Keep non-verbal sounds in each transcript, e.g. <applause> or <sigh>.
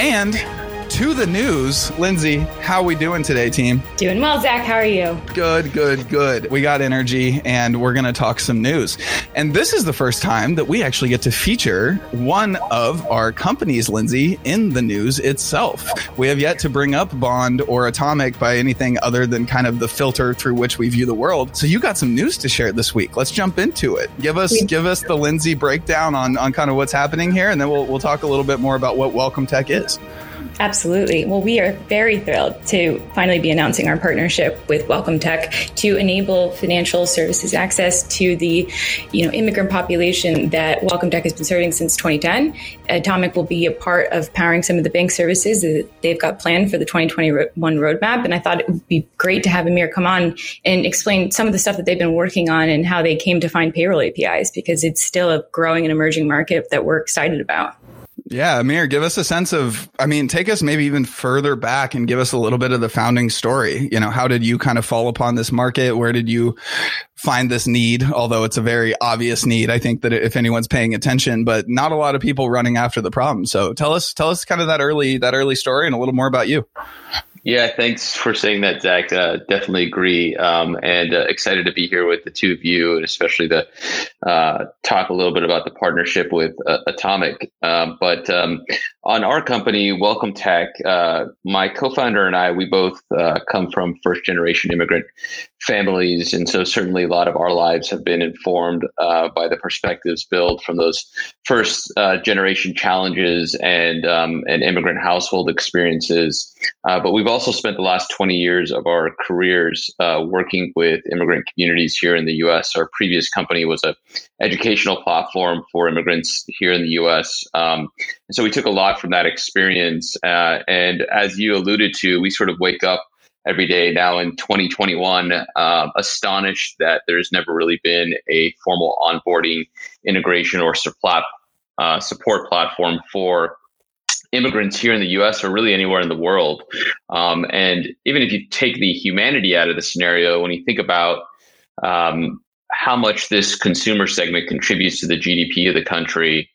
And to the news, Lindsay, how we doing today, team? Doing well, Zach. How are you? Good, good, good. We got energy and we're going to talk some news. And this is the first time that we actually get to feature one of our companies, Lindsay, in the news itself. We have yet to bring up Bond or Atomic by anything other than kind of the filter through which we view the world. So you got some news to share this week. Let's jump into it. Give us give us the Lindsay breakdown on on kind of what's happening here and then we'll we'll talk a little bit more about what Welcome Tech is. Absolutely. Well, we are very thrilled to finally be announcing our partnership with Welcome Tech to enable financial services access to the, you know, immigrant population that Welcome Tech has been serving since 2010. Atomic will be a part of powering some of the bank services that they've got planned for the 2021 roadmap. And I thought it would be great to have Amir come on and explain some of the stuff that they've been working on and how they came to find payroll APIs because it's still a growing and emerging market that we're excited about. Yeah, Amir, give us a sense of, I mean, take us maybe even further back and give us a little bit of the founding story. You know, how did you kind of fall upon this market? Where did you find this need? Although it's a very obvious need, I think that if anyone's paying attention, but not a lot of people running after the problem. So tell us, tell us kind of that early, that early story and a little more about you. Yeah, thanks for saying that, Zach. Uh, definitely agree, um, and uh, excited to be here with the two of you, and especially to uh, talk a little bit about the partnership with uh, Atomic. Um, but um, on our company, Welcome Tech, uh, my co-founder and I, we both uh, come from first-generation immigrant families, and so certainly a lot of our lives have been informed by the perspectives built from those first-generation challenges and um, and immigrant household experiences. but we've also spent the last 20 years of our careers uh, working with immigrant communities here in the U.S. Our previous company was a educational platform for immigrants here in the U.S. Um, and so we took a lot from that experience. Uh, and as you alluded to, we sort of wake up every day now in 2021, um, astonished that there's never really been a formal onboarding integration or uh, support platform for immigrants here in the US or really anywhere in the world. Um, and even if you take the humanity out of the scenario, when you think about um, how much this consumer segment contributes to the GDP of the country,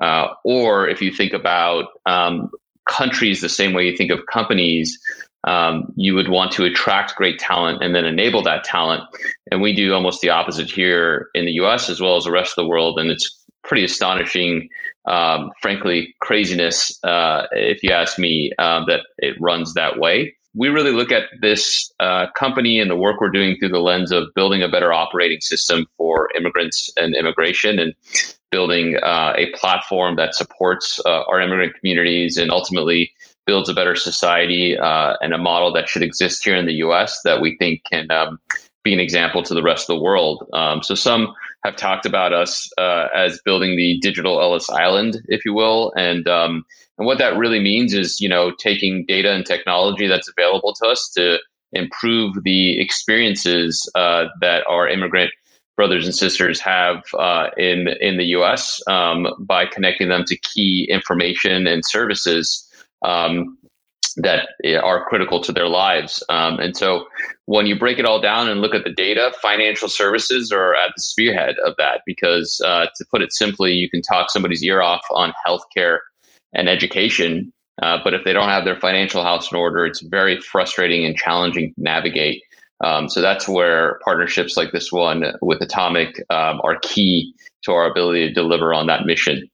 uh, or if you think about um, countries the same way you think of companies, um, you would want to attract great talent and then enable that talent. And we do almost the opposite here in the US as well as the rest of the world. And it's pretty astonishing um, frankly, craziness, uh, if you ask me, uh, that it runs that way. We really look at this uh, company and the work we're doing through the lens of building a better operating system for immigrants and immigration and building uh, a platform that supports uh, our immigrant communities and ultimately builds a better society uh, and a model that should exist here in the US that we think can um, be an example to the rest of the world. Um, so some have talked about us uh, as building the digital Ellis Island, if you will, and um, and what that really means is you know taking data and technology that's available to us to improve the experiences uh, that our immigrant brothers and sisters have uh, in in the U.S. Um, by connecting them to key information and services. Um, that are critical to their lives. Um, and so when you break it all down and look at the data, financial services are at the spearhead of that because, uh, to put it simply, you can talk somebody's ear off on healthcare and education. Uh, but if they don't have their financial house in order, it's very frustrating and challenging to navigate. Um, so that's where partnerships like this one with Atomic um, are key to our ability to deliver on that mission.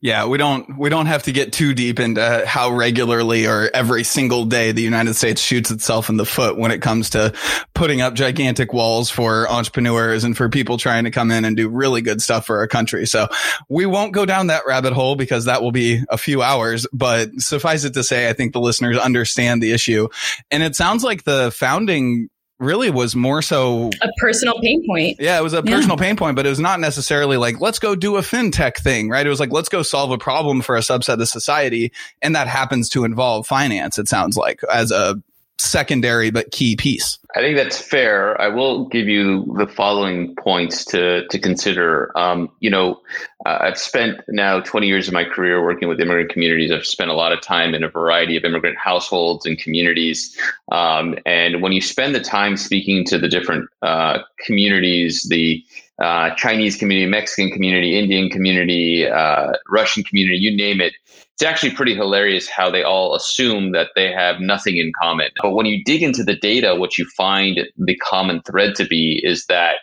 Yeah, we don't we don't have to get too deep into how regularly or every single day the United States shoots itself in the foot when it comes to putting up gigantic walls for entrepreneurs and for people trying to come in and do really good stuff for our country. So we won't go down that rabbit hole because that will be a few hours, but suffice it to say I think the listeners understand the issue. And it sounds like the founding really was more so a personal pain point. Yeah, it was a yeah. personal pain point, but it was not necessarily like, let's go do a fintech thing, right? It was like, let's go solve a problem for a subset of society. And that happens to involve finance, it sounds like, as a secondary but key piece. I think that's fair. I will give you the following points to to consider. Um, you know, uh, I've spent now 20 years of my career working with immigrant communities. I've spent a lot of time in a variety of immigrant households and communities. Um, and when you spend the time speaking to the different uh, communities, the uh, Chinese community, Mexican community, Indian community, uh, Russian community, you name it, it's actually pretty hilarious how they all assume that they have nothing in common. But when you dig into the data, what you find the common thread to be is that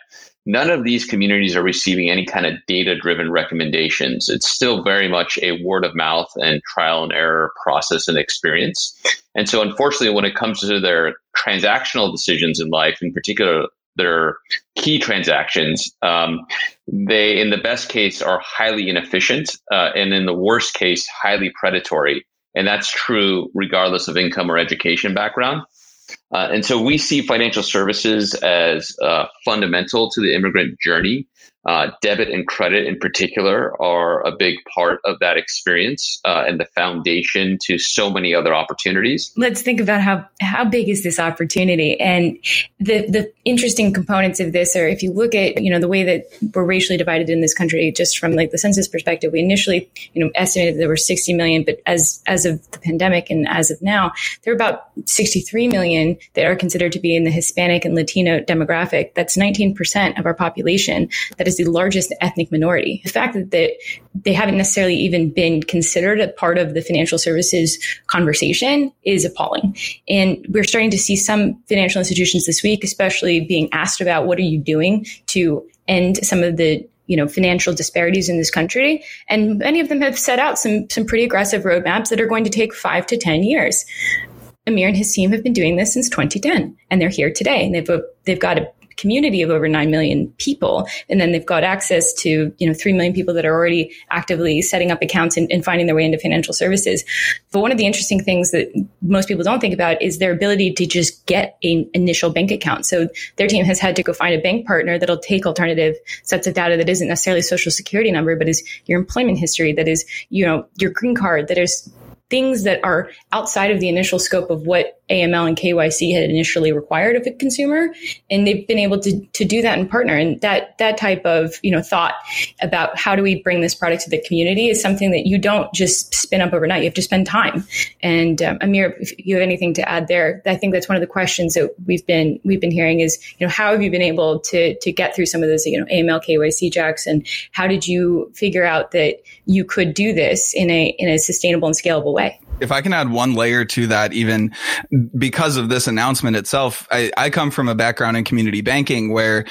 none of these communities are receiving any kind of data driven recommendations. It's still very much a word of mouth and trial and error process and experience. And so, unfortunately, when it comes to their transactional decisions in life, in particular, their key transactions, um, they, in the best case, are highly inefficient, uh, and in the worst case, highly predatory. And that's true regardless of income or education background. Uh, and so we see financial services as uh, fundamental to the immigrant journey. Uh, debit and credit, in particular, are a big part of that experience uh, and the foundation to so many other opportunities. Let's think about how how big is this opportunity, and the the interesting components of this are if you look at you know the way that we're racially divided in this country, just from like the census perspective, we initially you know estimated there were 60 million, but as as of the pandemic and as of now, there are about 63 million that are considered to be in the Hispanic and Latino demographic. That's 19 percent of our population. That is the largest ethnic minority. The fact that, that they haven't necessarily even been considered a part of the financial services conversation is appalling. And we're starting to see some financial institutions this week, especially being asked about what are you doing to end some of the you know financial disparities in this country and many of them have set out some some pretty aggressive roadmaps that are going to take 5 to 10 years Amir and his team have been doing this since 2010 and they're here today and they've they've got a community of over 9 million people. And then they've got access to, you know, 3 million people that are already actively setting up accounts and, and finding their way into financial services. But one of the interesting things that most people don't think about is their ability to just get an initial bank account. So their team has had to go find a bank partner that'll take alternative sets of data that isn't necessarily social security number, but is your employment history, that is, you know, your green card, that is things that are outside of the initial scope of what AML and KYC had initially required of a consumer. And they've been able to, to do that in partner. And that, that type of, you know, thought about how do we bring this product to the community is something that you don't just spin up overnight. You have to spend time. And um, Amir, if you have anything to add there, I think that's one of the questions that we've been, we've been hearing is, you know, how have you been able to, to get through some of those, you know, AML, KYC jacks? and how did you figure out that you could do this in a, in a sustainable and scalable? If I can add one layer to that, even because of this announcement itself, I, I come from a background in community banking where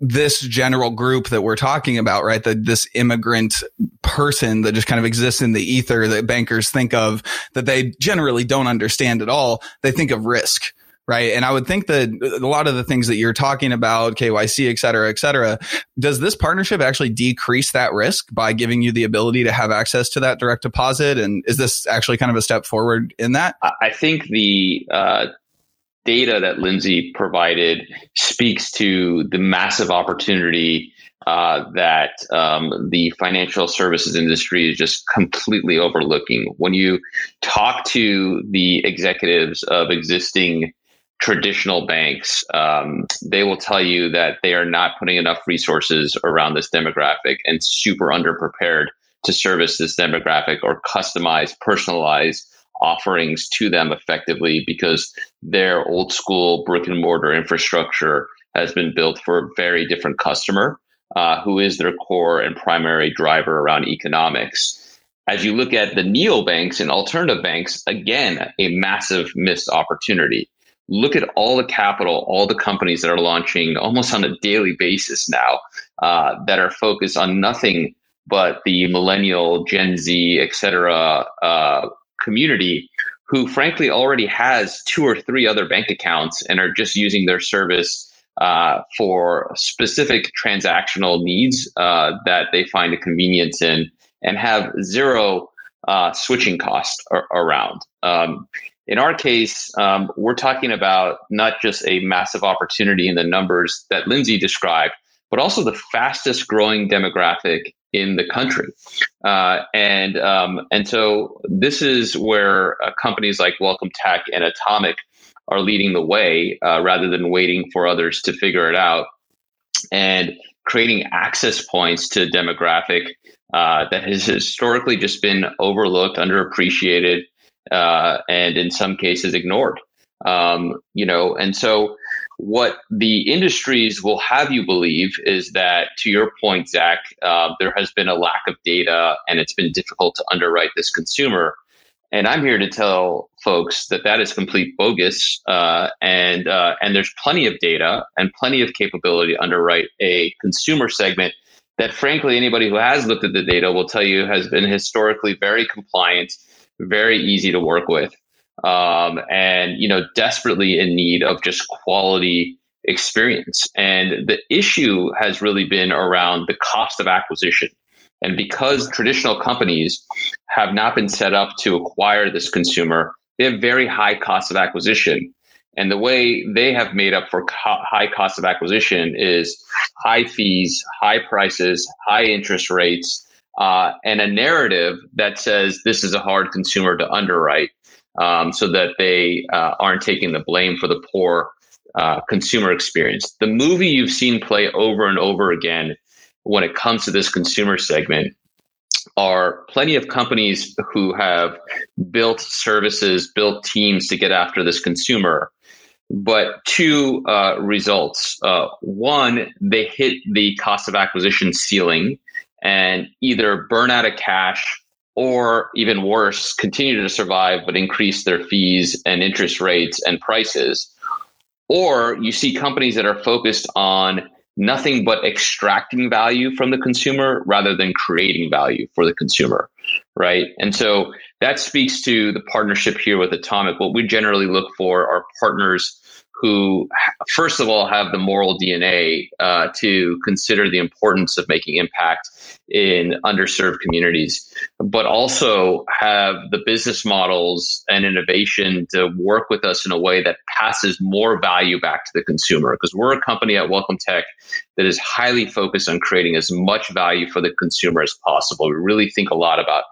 this general group that we're talking about, right? That this immigrant person that just kind of exists in the ether that bankers think of that they generally don't understand at all. They think of risk right? And I would think that a lot of the things that you're talking about, KYC, et cetera, et cetera, does this partnership actually decrease that risk by giving you the ability to have access to that direct deposit? And is this actually kind of a step forward in that? I think the uh, data that Lindsay provided speaks to the massive opportunity uh, that um, the financial services industry is just completely overlooking. When you talk to the executives of existing traditional banks, um, they will tell you that they are not putting enough resources around this demographic and super underprepared to service this demographic or customize, personalize offerings to them effectively because their old school brick and mortar infrastructure has been built for a very different customer uh, who is their core and primary driver around economics. As you look at the neobanks and alternative banks, again, a massive missed opportunity look at all the capital, all the companies that are launching almost on a daily basis now uh, that are focused on nothing but the millennial, Gen Z, et cetera, uh, community who frankly already has two or three other bank accounts and are just using their service uh, for specific transactional needs uh, that they find a convenience in and have zero uh, switching cost ar- around. Um, in our case, um, we're talking about not just a massive opportunity in the numbers that Lindsay described, but also the fastest growing demographic in the country. Uh, and um, and so this is where uh, companies like Welcome Tech and Atomic are leading the way uh, rather than waiting for others to figure it out and creating access points to a demographic uh, that has historically just been overlooked, underappreciated, uh, and in some cases ignored. Um, you know, and so what the industries will have you believe is that, to your point, Zach, uh, there has been a lack of data and it's been difficult to underwrite this consumer. And I'm here to tell folks that that is complete bogus, uh, and uh, and there's plenty of data and plenty of capability to underwrite a consumer segment that, frankly, anybody who has looked at the data will tell you has been historically very compliant, very easy to work with, um, and you know desperately in need of just quality experience. And the issue has really been around the cost of acquisition. And because traditional companies have not been set up to acquire this consumer, they have very high costs of acquisition. And the way they have made up for co- high cost of acquisition is high fees, high prices, high interest rates, uh, and a narrative that says this is a hard consumer to underwrite um, so that they uh, aren't taking the blame for the poor uh, consumer experience. The movie you've seen play over and over again when it comes to this consumer segment are plenty of companies who have built services, built teams to get after this consumer. But two uh, results. Uh, one, they hit the cost of acquisition ceiling and either burn out of cash or even worse, continue to survive but increase their fees and interest rates and prices. Or you see companies that are focused on nothing but extracting value from the consumer rather than creating value for the consumer, right? And so that speaks to the partnership here with Atomic. What we generally look for are partners who, first of all, have the moral DNA uh, to consider the importance of making impact in underserved communities, but also have the business models and innovation to work with us in a way that passes more value back to the consumer. Because we're a company at Welcome Tech that is highly focused on creating as much value for the consumer as possible. We really think a lot about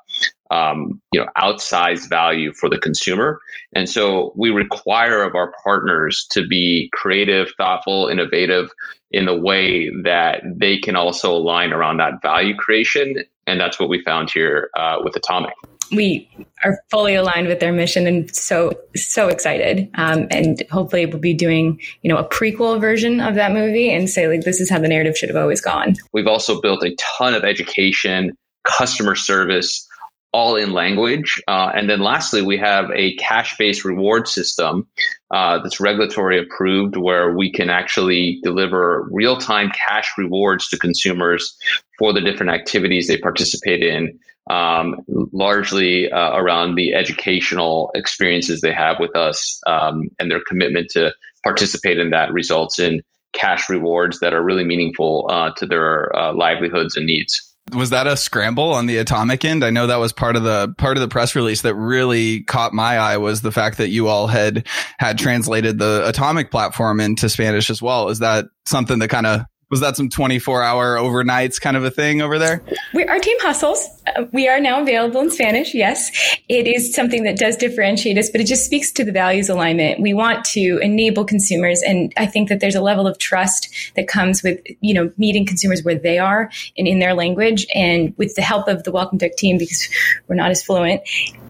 um, you know outsized value for the consumer. And so we require of our partners to be creative thoughtful innovative in the way that they can also align around that value creation. And that's what we found here uh, with atomic. We are fully aligned with their mission and so so excited. Um, and hopefully we'll be doing you know a prequel version of that movie and say like this is how the narrative should have always gone. We've also built a ton of education customer service all in language. Uh, and then lastly, we have a cash based reward system uh, that's regulatory approved where we can actually deliver real time cash rewards to consumers for the different activities they participate in. Um, largely uh, around the educational experiences they have with us um, and their commitment to participate in that results in cash rewards that are really meaningful uh, to their uh, livelihoods and needs was that a scramble on the atomic end? I know that was part of the part of the press release that really caught my eye was the fact that you all had had translated the atomic platform into Spanish as well. Is that something that kind of was that some 24 hour overnights kind of a thing over there? We, our team hustles. Uh, we are now available in Spanish. Yes, it is something that does differentiate us, but it just speaks to the values alignment. We want to enable consumers, and I think that there's a level of trust that comes with you know meeting consumers where they are and in their language, and with the help of the Welcome Tech team because we're not as fluent.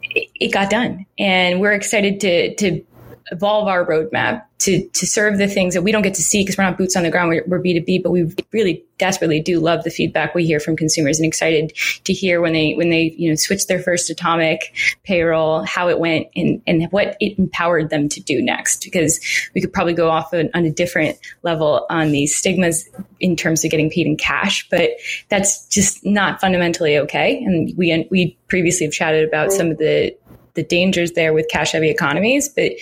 It, it got done, and we're excited to to evolve our roadmap to to serve the things that we don't get to see because we're not boots on the ground. We're, we're B2B, but we really desperately do love the feedback we hear from consumers and excited to hear when they when they you know switch their first atomic payroll, how it went and, and what it empowered them to do next. Because we could probably go off on, on a different level on these stigmas in terms of getting paid in cash, but that's just not fundamentally okay. And we we previously have chatted about some of the the dangers there with cash heavy economies, but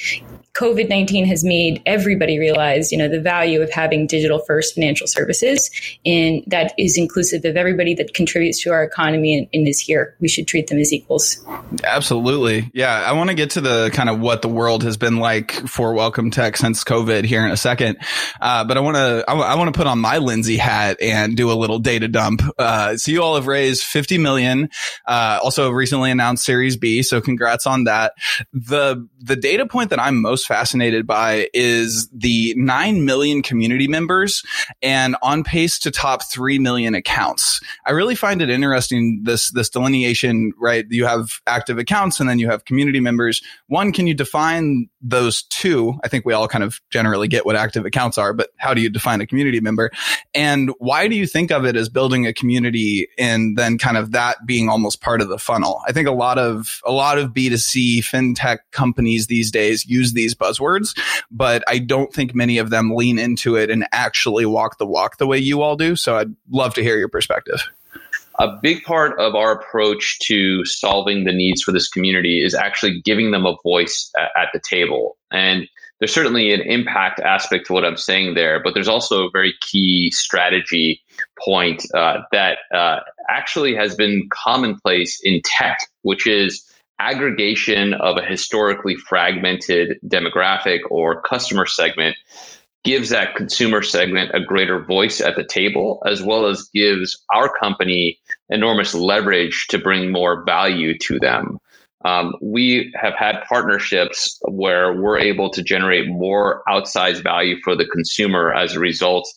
COVID 19 has made everybody realize, you know, the value of having digital first financial services. And that is inclusive of everybody that contributes to our economy and, and is here. We should treat them as equals. Absolutely. Yeah. I want to get to the kind of what the world has been like for Welcome Tech since COVID here in a second. Uh, but I want to, I, want to put on my Lindsay hat and do a little data dump. Uh, so you all have raised 50 million, uh, also recently announced Series B. So congrats on that. The, the data point that I'm most most fascinated by is the 9 million community members and on pace to top 3 million accounts. I really find it interesting this this delineation, right? You have active accounts and then you have community members. One, can you define those two? I think we all kind of generally get what active accounts are, but how do you define a community member? And why do you think of it as building a community and then kind of that being almost part of the funnel? I think a lot of a lot of B2C fintech companies these days use these buzzwords, but I don't think many of them lean into it and actually walk the walk the way you all do. So I'd love to hear your perspective. A big part of our approach to solving the needs for this community is actually giving them a voice at, the table. And there's certainly an impact aspect to what I'm saying there, but there's also a very key strategy point uh, that uh, actually has been commonplace in tech, which is aggregation of a historically fragmented demographic or customer segment gives that consumer segment a greater voice at the table, as well as gives our company enormous leverage to bring more value to them. Um, we have had partnerships where we're able to generate more outsized value for the consumer as a result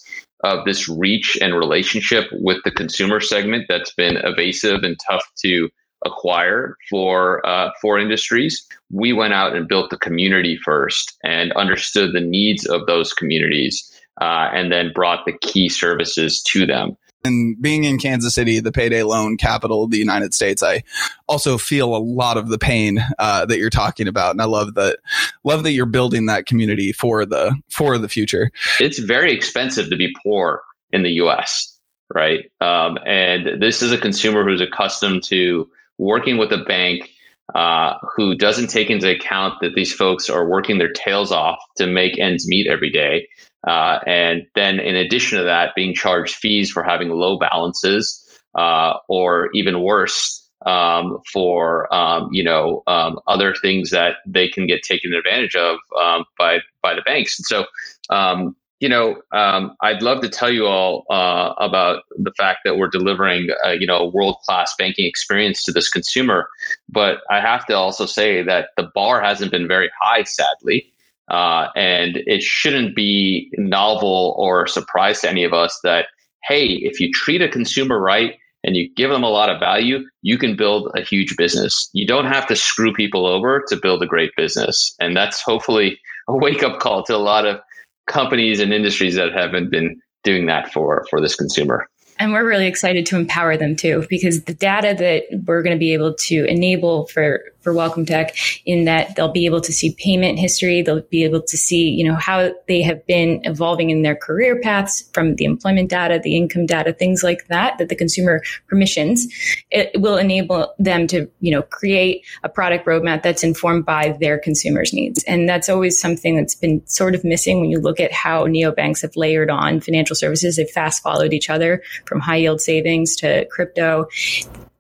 of this reach and relationship with the consumer segment that's been evasive and tough to acquire for uh, for industries. We went out and built the community first and understood the needs of those communities, uh, and then brought the key services to them. And being in Kansas City, the payday loan capital of the United States, I also feel a lot of the pain uh, that you're talking about, and I love that. Love that you're building that community for the for the future. It's very expensive to be poor in the U.S. Right, um, and this is a consumer who's accustomed to working with a bank uh, who doesn't take into account that these folks are working their tails off to make ends meet every day. Uh, and then, in addition to that, being charged fees for having low balances, uh, or even worse, um, for um, you know um, other things that they can get taken advantage of um, by by the banks. And so, um, you know, um, I'd love to tell you all uh, about the fact that we're delivering, uh, you know, a world class banking experience to this consumer. But I have to also say that the bar hasn't been very high, sadly. Uh, and it shouldn't be novel or surprise to any of us that, hey, if you treat a consumer right and you give them a lot of value, you can build a huge business. You don't have to screw people over to build a great business. And that's hopefully a wake up call to a lot of companies and industries that haven't been doing that for for this consumer. And we're really excited to empower them too, because the data that we're going to be able to enable for for Welcome Tech in that they'll be able to see payment history. They'll be able to see, you know, how they have been evolving in their career paths from the employment data, the income data, things like that, that the consumer permissions. It will enable them to, you know, create a product roadmap that's informed by their consumers' needs. And that's always something that's been sort of missing when you look at how neobanks have layered on financial services. They've fast followed each other from high yield savings to crypto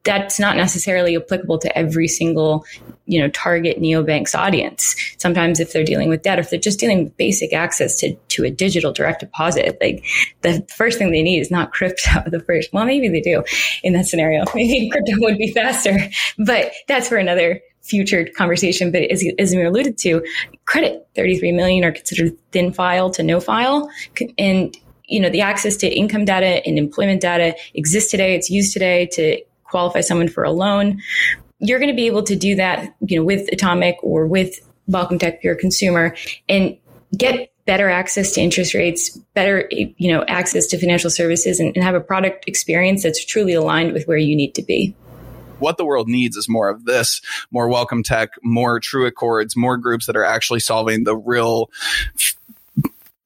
that's not necessarily applicable to every single you know target neobanks audience. Sometimes if they're dealing with debt if they're just dealing with basic access to to a digital direct deposit like the first thing they need is not crypto <laughs> the first well maybe they do in that scenario. <laughs> Maybe crypto would be faster but that's for another future conversation. But as, as we alluded to credit 33 million are considered thin file to no file. And you know the access to income data and employment data exists today it's used today to qualify someone for a loan. You're going to be able to do that, you know, with Atomic or with Welcome Tech Pure Consumer and get better access to interest rates, better, you know, access to financial services and, and have a product experience that's truly aligned with where you need to be what the world needs is more of this, more welcome tech, more TrueAccords, more groups that are actually solving the real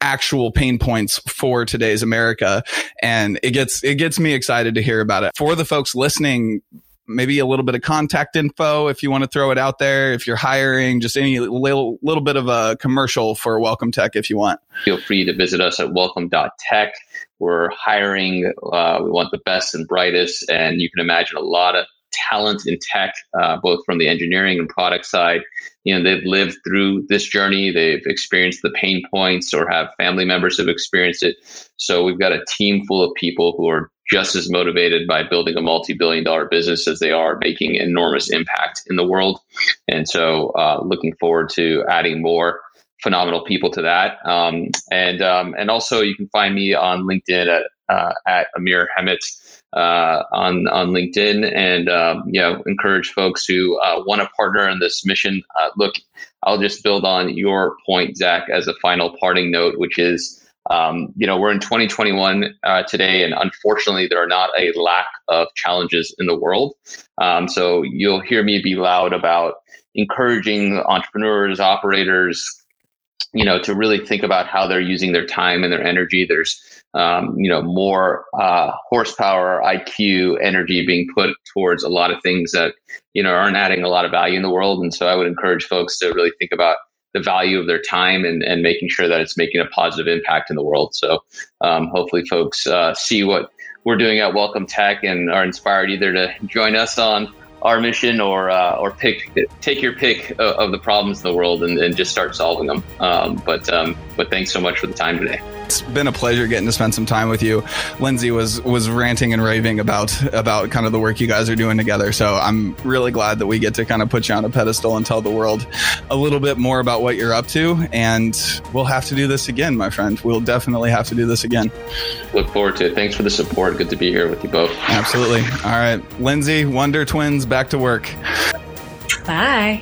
actual pain points for today's America. And it gets, it gets me excited to hear about it. For the folks listening, maybe a little bit of contact info if you want to throw it out there. If you're hiring, just any little, little bit of a commercial for Welcome Tech if you want. Feel free to visit us at welcome.tech. We're hiring. Uh, we want the best and brightest. And you can imagine a lot of talent in tech, uh, both from the engineering and product side. You know, they've lived through this journey, they've experienced the pain points, or have family members who've experienced it. So we've got a team full of people who are just as motivated by building a multi-billion dollar business as they are making enormous impact in the world. And so, uh, looking forward to adding more phenomenal people to that. Um, and um, and also you can find me on LinkedIn at uh, at Amir Hemmat uh, on on LinkedIn, and um, you know encourage folks who uh, want to partner in this mission. Uh, look, I'll just build on your point, Zach, as a final parting note, which is. Um, you know, we're in 2021 uh, today, and unfortunately, there are not a lack of challenges in the world. Um, so you'll hear me be loud about encouraging entrepreneurs, operators, you know, to really think about how they're using their time and their energy. There's, um, you know, more uh, horsepower, IQ, energy being put towards a lot of things that, you know, aren't adding a lot of value in the world. And so I would encourage folks to really think about the value of their time and, and making sure that it's making a positive impact in the world. So um, hopefully folks uh, see what we're doing at Welcome Tech and are inspired either to join us on our mission or uh, or pick take your pick of, of the problems in the world and, and just start solving them. Um, but um, but thanks so much for the time today. It's been a pleasure getting to spend some time with you. Lindsay was was ranting and raving about about kind of the work you guys are doing together. So I'm really glad that we get to kind of put you on a pedestal and tell the world a little bit more about what you're up to. And we'll have to do this again, my friend. We'll definitely have to do this again. Look forward to it. Thanks for the support. Good to be here with you both. Absolutely. All right, Lindsay, Wonder Twins, back to work. Bye.